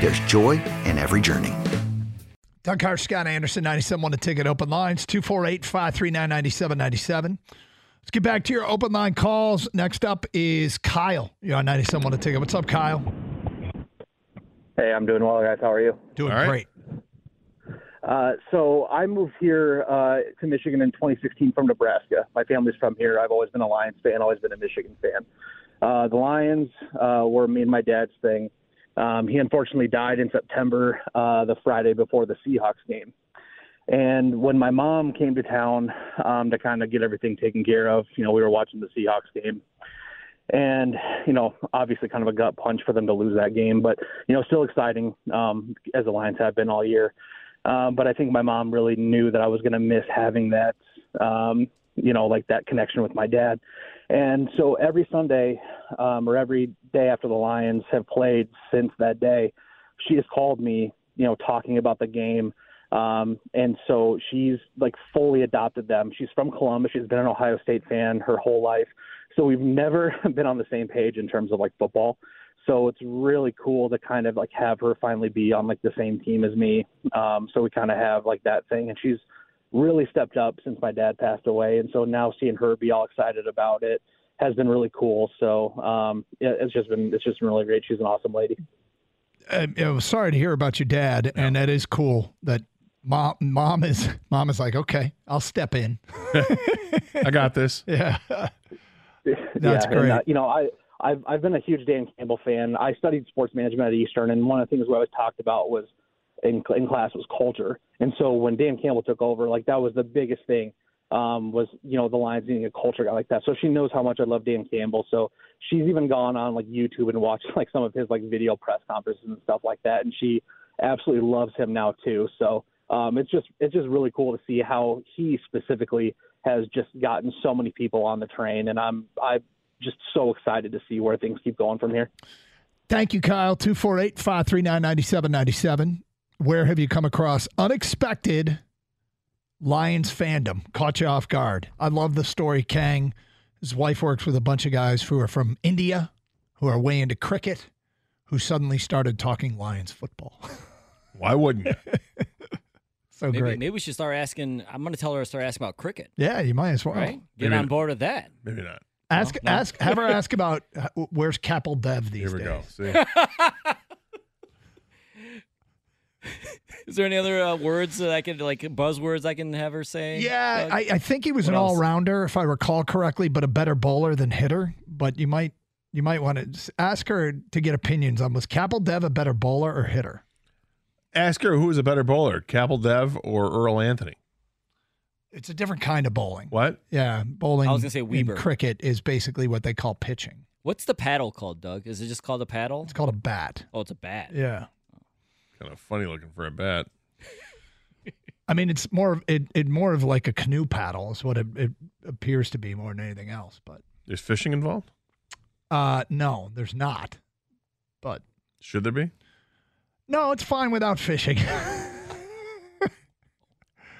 there's joy in every journey. Doug Karsch, Scott Anderson, 97 on the ticket open lines, 248 539 9797. Let's get back to your open line calls. Next up is Kyle. You're on 97 on the ticket. What's up, Kyle? Hey, I'm doing well, guys. How are you? Doing All right. great. Uh, so I moved here uh, to Michigan in 2016 from Nebraska. My family's from here. I've always been a Lions fan, always been a Michigan fan. Uh, the Lions uh, were me and my dad's thing. Um, he unfortunately died in September, uh, the Friday before the Seahawks game. And when my mom came to town um, to kind of get everything taken care of, you know, we were watching the Seahawks game. And, you know, obviously kind of a gut punch for them to lose that game, but, you know, still exciting um, as the Lions have been all year. Um, but I think my mom really knew that I was going to miss having that, um, you know, like that connection with my dad. And so every Sunday um, or every day after the Lions have played since that day, she has called me, you know, talking about the game. Um, and so she's like fully adopted them. She's from Columbus. She's been an Ohio State fan her whole life. So we've never been on the same page in terms of like football. So it's really cool to kind of like have her finally be on like the same team as me. Um, so we kind of have like that thing, and she's really stepped up since my dad passed away, and so now seeing her be all excited about it has been really cool. So um, it's just been it's just been really great. She's an awesome lady. Uh, I was sorry to hear about your dad, and that is cool that mom mom is mom is like, okay, I'll step in. I got this. Yeah. That's great. And, uh, you know, I I've I've been a huge Dan Campbell fan. I studied sports management at Eastern, and one of the things we always talked about was in in class was culture. And so when Dan Campbell took over, like that was the biggest thing. Um, was you know the Lions needing a culture guy like that. So she knows how much I love Dan Campbell. So she's even gone on like YouTube and watched like some of his like video press conferences and stuff like that, and she absolutely loves him now too. So um, it's just it's just really cool to see how he specifically has just gotten so many people on the train, and I'm I'm just so excited to see where things keep going from here. Thank you, Kyle. 248 539 9797. Where have you come across unexpected Lions fandom? Caught you off guard. I love the story, Kang. His wife works with a bunch of guys who are from India, who are way into cricket, who suddenly started talking Lions football. Why wouldn't you? so Maybe, great. maybe we should start asking. I'm going to tell her to start asking about cricket. Yeah, you might as well. Right? Get Maybe on board with that. Maybe not. Ask, No, no. ask, have her ask about uh, where's Kapil Dev these days. Here we days. go. See? Is there any other uh, words that I could like buzzwords I can have her say? Yeah, I, I think he was What an all rounder, if I recall correctly, but a better bowler than hitter. But you might you might want to ask her to get opinions on was Kapil Dev a better bowler or hitter? Ask her who was a better bowler, Kapil Dev or Earl Anthony. It's a different kind of bowling. What? Yeah, bowling. I was gonna say in Weber. cricket is basically what they call pitching. What's the paddle called, Doug? Is it just called a paddle? It's called a bat. Oh, it's a bat. Yeah. Kind of funny looking for a bat. I mean, it's more of it, it more of like a canoe paddle is what it, it appears to be more than anything else. But There's fishing involved? uh, no, there's not. But Should there be? no, it's fine without fishing.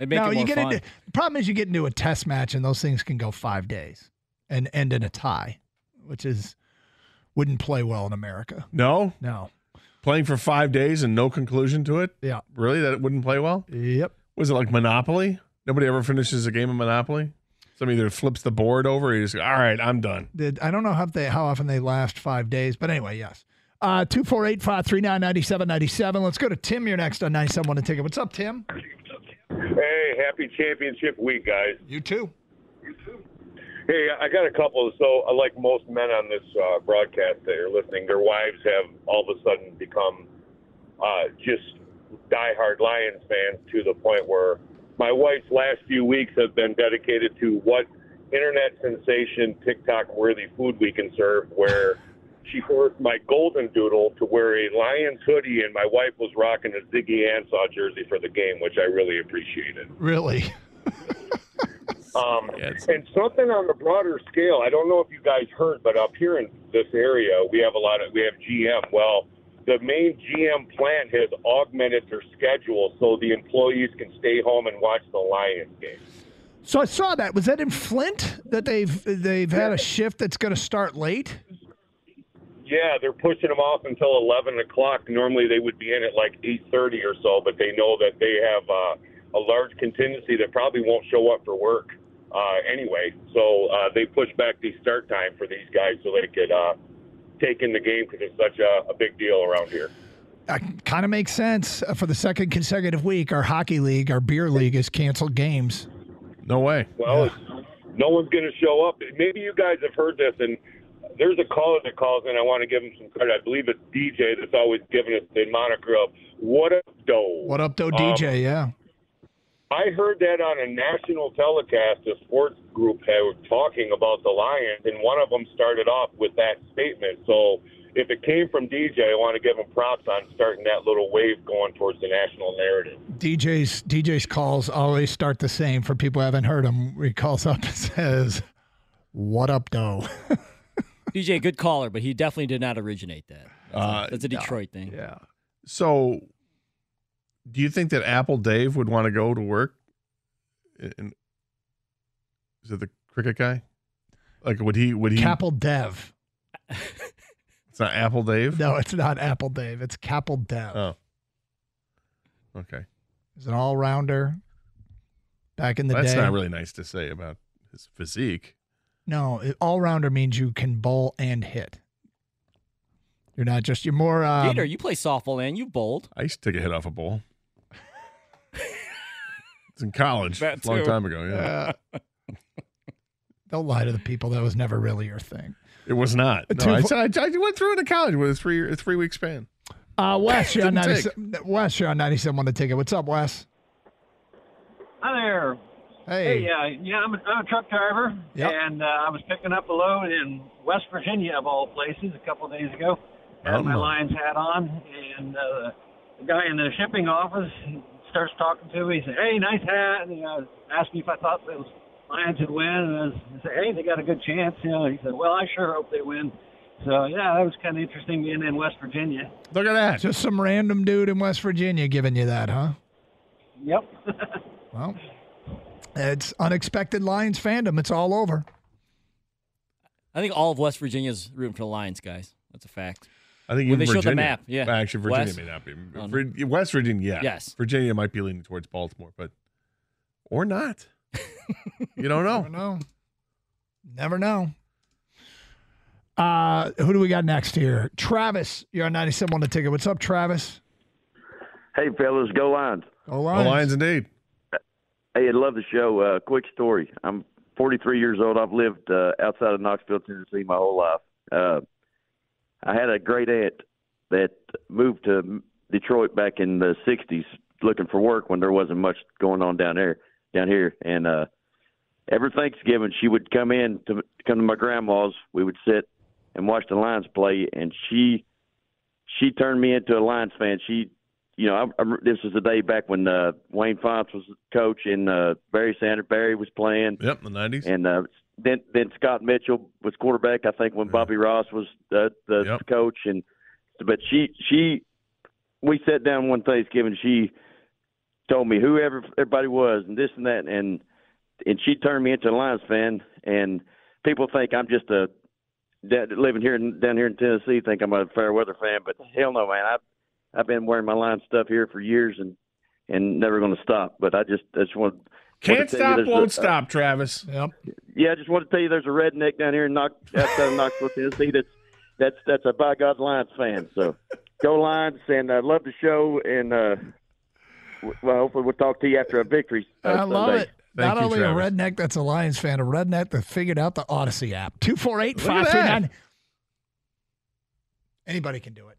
It'd make no, it you get fun. into the problem is you get into a test match and those things can go five days and end in a tie, which is wouldn't play well in America. No, No. Playing for five days and no conclusion to it. Yeah. Really, that it wouldn't play well. Yep. Was it like Monopoly? Nobody ever finishes a game of Monopoly. Somebody either flips the board over, or you just all right, I'm done. Did I don't know how they how often they last five days, but anyway, yes. Uh two four eight five three nine ninety seven ninety seven. Let's go to Tim. You're next on ninety seven one to ticket. What's up, Tim? Hey, happy championship week, guys. You too. You too. Hey, I got a couple. So, uh, like most men on this uh, broadcast that are listening, their wives have all of a sudden become uh, just diehard Lions fans to the point where my wife's last few weeks have been dedicated to what internet sensation TikTok worthy food we can serve, where she forced my golden doodle to wear a Lions hoodie, and my wife was rocking a Ziggy Ansah jersey for the game, which I really appreciated. Really? Um, Yeah, it's- and something on the broader scale, I don't know if you guys heard, but up here in this area, we have a lot of we have GM. Well, the main GM plant has augmented their schedule so the employees can stay home and watch the Lions game. So I saw that. Was that in Flint that they've they've had a shift that's going to start late? Yeah, they're pushing them off until 11 o'clock. Normally they would be in at like 8:30 or so, but they know that they have uh, a large contingency that probably won't show up for work uh, anyway. So uh, they pushed back the start time for these guys so they could uh, take in the game because it's such a, a big deal around here. Uh, kind of makes sense. Uh, For the second consecutive week, our hockey league, our beer league, has canceled games. No way. Well, no one's going to show up. Maybe you guys have heard this, and there's a caller that calls in. I want to give him some credit. I believe it's DJ that's always giving us the moniker of "What up, Doe." What up, though, Um, DJ? Yeah. I heard that on a national telecast. A sports group had were talking about the Lions, and one of them started off with that statement. So, if it came from DJ, I want to give him props on starting that little wave going towards the national narrative. DJ's DJ's calls always start the same. For people who haven't heard him, he calls up and says, "What up, though?" DJ, good caller, but he definitely did not originate that. That's, Uh, a, that's a Detroit thing. yeah. So, do you think that Apple Dave would want to go to work? In, is it the cricket guy? Like, would he? Would he? Apple Dev. it's not Apple Dave. No, it's not Apple Dave. It's Kapil Dev. Oh. Okay, He's an all rounder. Back in the that's day. That's not really nice to say about his physique. No, all rounder means you can bowl and hit. You're not just you're more. Um, Gator, you play softball and you bowled. I used to take a hit off a bowl. It's in college, a long too. time ago. Yeah, uh, don't lie to the people. That was never really your thing. it was not. Two No, I, I, I went through it in college with a three a three week span. Uh, Wes, you're on 97. Wes, you're on 97 on the ticket. What's up, Wes? Hi there. Hey. Hey, uh, yeah, I'm a, I'm a truck driver, Yep. and uh, I was picking up a load in West Virginia, of all places, a couple of days ago. Had Oh, my my. Lions hat on, and uh, the guy in the shipping office starts talking to me. He said, "Hey, nice hat," and he uh, asked me if I thought the Lions would win, and I, was, I said, "Hey, they got a good chance." You know, he said, "Well, I sure hope they win." So yeah, that was kind of interesting being in West Virginia. Look at that. Just some random dude in West Virginia giving you that, huh? Yep. Well, it's unexpected Lions fandom. It's all over. I think all of West Virginia's rooting for the Lions, guys. That's a fact. I think When even they showed the Virginia. map, yeah. Actually, Virginia West- may not be. Vir- West Virginia, yeah. Yes. Virginia might be leaning towards Baltimore, but or not. you don't know. Never know. know. Never know. Uh, who do we got next here? Travis, you're on 97 on the ticket. What's up, Travis? Hey, fellas, go Lions. Go The Lions. Lions, indeed. Hey, I love the show. Uh, quick story. I'm 43 years old. I've lived uh, outside of Knoxville, Tennessee, my whole life. Uh, I had a great aunt that moved to Detroit back in the 60s, looking for work when there wasn't much going on down there, down here. And uh, every Thanksgiving, she would come in to come to my grandma's. We would sit and watch the Lions play, and she she turned me into a Lions fan. She you know, I, I, this was the day back when uh, Wayne Fontes was coach and uh, Barry Sanders Barry was playing, Yep, the nineties. and uh, then then Scott Mitchell was quarterback. I think when Bobby Ross was uh, the Yep. coach, and but she she we sat down one Thanksgiving. She told me whoever everybody was and this and that and and she turned me into a Lions fan and people think I'm just a living here in, down here in Tennessee think I'm a fair weather fan, but hell no, man. I've I've been wearing my Lions stuff here for years and and never going to stop. But I just I just want to tell you stop, there's won't a- stop, Travis. Yep. Yeah, I just want to tell you there's a redneck down here in Knox, outside of Knoxville, Tennessee. That's that's that's a by God Lions fan. So go Lions, and I love the show. And uh, well, hopefully we'll talk to you after a victory. Uh, I love Sunday. it. Not only a redneck that's a Lions fan, a redneck that figured out the Audacy app. 248 539. Anybody can do it.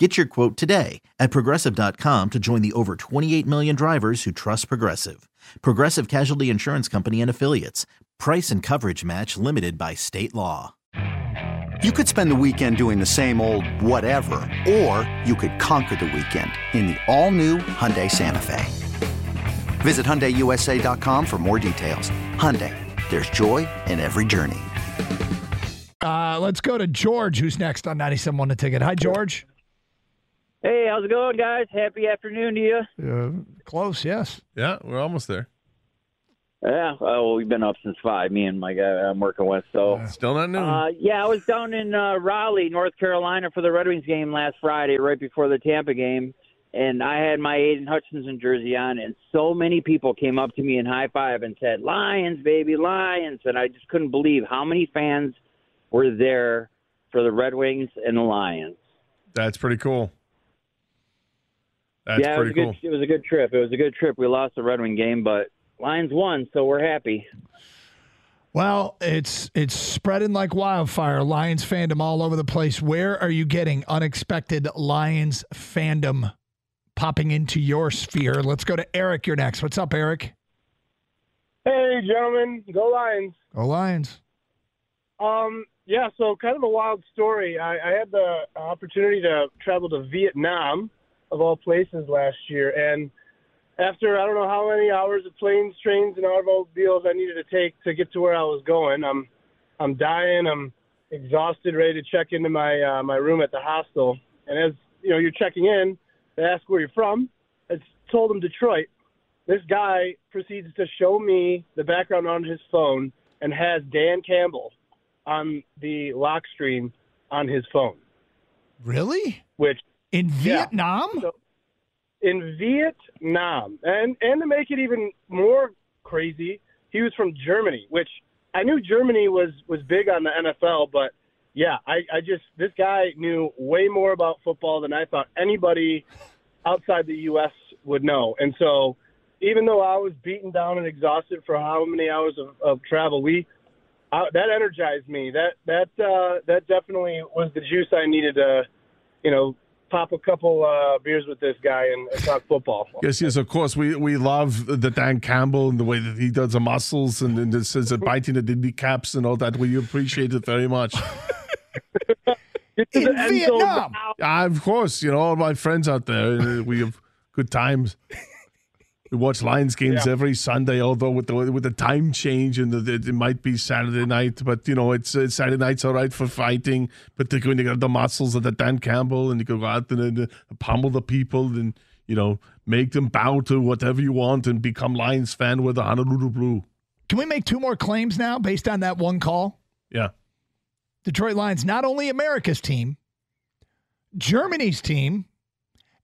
Get your quote today at progressive.com to join the over 28 million drivers who trust Progressive. Progressive Casualty Insurance Company and Affiliates. Price and coverage match limited by state law. You could spend the weekend doing the same old whatever, or you could conquer the weekend in the all-new Hyundai Santa Fe. Visit HyundaiUSA.com for more details. Hyundai, there's joy in every journey. Uh, let's go to George, who's next on 97 1 the ticket. Hi, George. Hey, how's it going, guys? Happy afternoon to you. Uh, close, yes. Yeah, we're almost there. Yeah, well, we've been up since five. Me and my guy I'm working with. So Still not noon. Uh, yeah, I was down in uh, Raleigh, North Carolina, for the Red Wings game last Friday, right before the Tampa game, and I had my Aidan Hutchinson jersey on, and so many people came up to me and high five and said, "Lions, baby, Lions!" And I just couldn't believe how many fans were there for the Red Wings and the Lions. That's pretty cool. That's yeah, it was, a cool. good, it was a good trip. It was a good trip. We lost the Red Wing game, but Lions won, so we're happy. Well, it's it's spreading like wildfire. Lions fandom all over the place. Where are you getting unexpected Lions fandom popping into your sphere? Let's go to Eric. You're next. What's up, Eric? Hey, gentlemen, go Lions. Go Lions. Um, yeah, so kind of a wild story. I, I had the opportunity to travel to Vietnam, of all places, last year, and after I don't know how many hours of planes, trains, and automobiles I needed to take to get to where I was going, I'm I'm dying. I'm exhausted, ready to check into my uh, my room at the hostel. And as you know, you're checking in, they ask where you're from. I told them Detroit. This guy proceeds to show me the background on his phone and has Dan Campbell on the lock stream on his phone. Really? Which in Yeah. Vietnam? So, in Vietnam, and and to make it even more crazy, he was from Germany, which I knew Germany was was big on the NFL, but yeah, I I just this guy knew way more about football than I thought anybody outside the U.S. would know, and so even though I was beaten down and exhausted for how many hours of, of travel, we uh, that energized me. That that uh, that definitely was the juice I needed to, you know, pop a couple uh, beers with this guy and, and talk football. Yes, yes, of course. We we love the Dan Campbell and the way that he does the muscles and, and this is biting the kneecaps and all that. We appreciate it very much. In Vietnam. Ah, of course, you know all my friends out there. uh, We have good times. We watch Lions games Yeah. every Sunday, although with the with the time change and the, it might be Saturday night, but you know it's, it's Saturday night's all right for fighting, particularly when you got the muscles of the Dan Campbell and you go out and, and pummel the people and you know make them bow to whatever you want and become Lions fan with the Honolulu blue. Can we make two more claims now based on that one call? Yeah. Detroit Lions, not only America's team, Germany's team,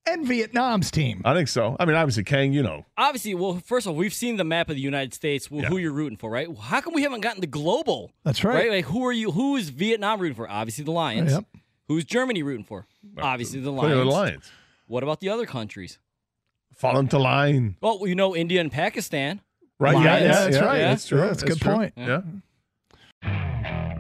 and Vietnam's team. I think so. I mean, obviously, Kang, you know. Obviously, well, first of all, we've seen the map of the United States, wh- who you're rooting for, right? How come we haven't gotten the global? That's right. right? Like, who are you? Who is Vietnam rooting for? Obviously, the Lions. Yep. Who's Germany rooting for? Obviously, the Lions. the Lions. What about the other countries? Fall into line. Well, you know, India and Pakistan. Right, yeah, Lions. yeah, that's right. Yeah. That's true. Yeah, that's a good true. point. Yeah.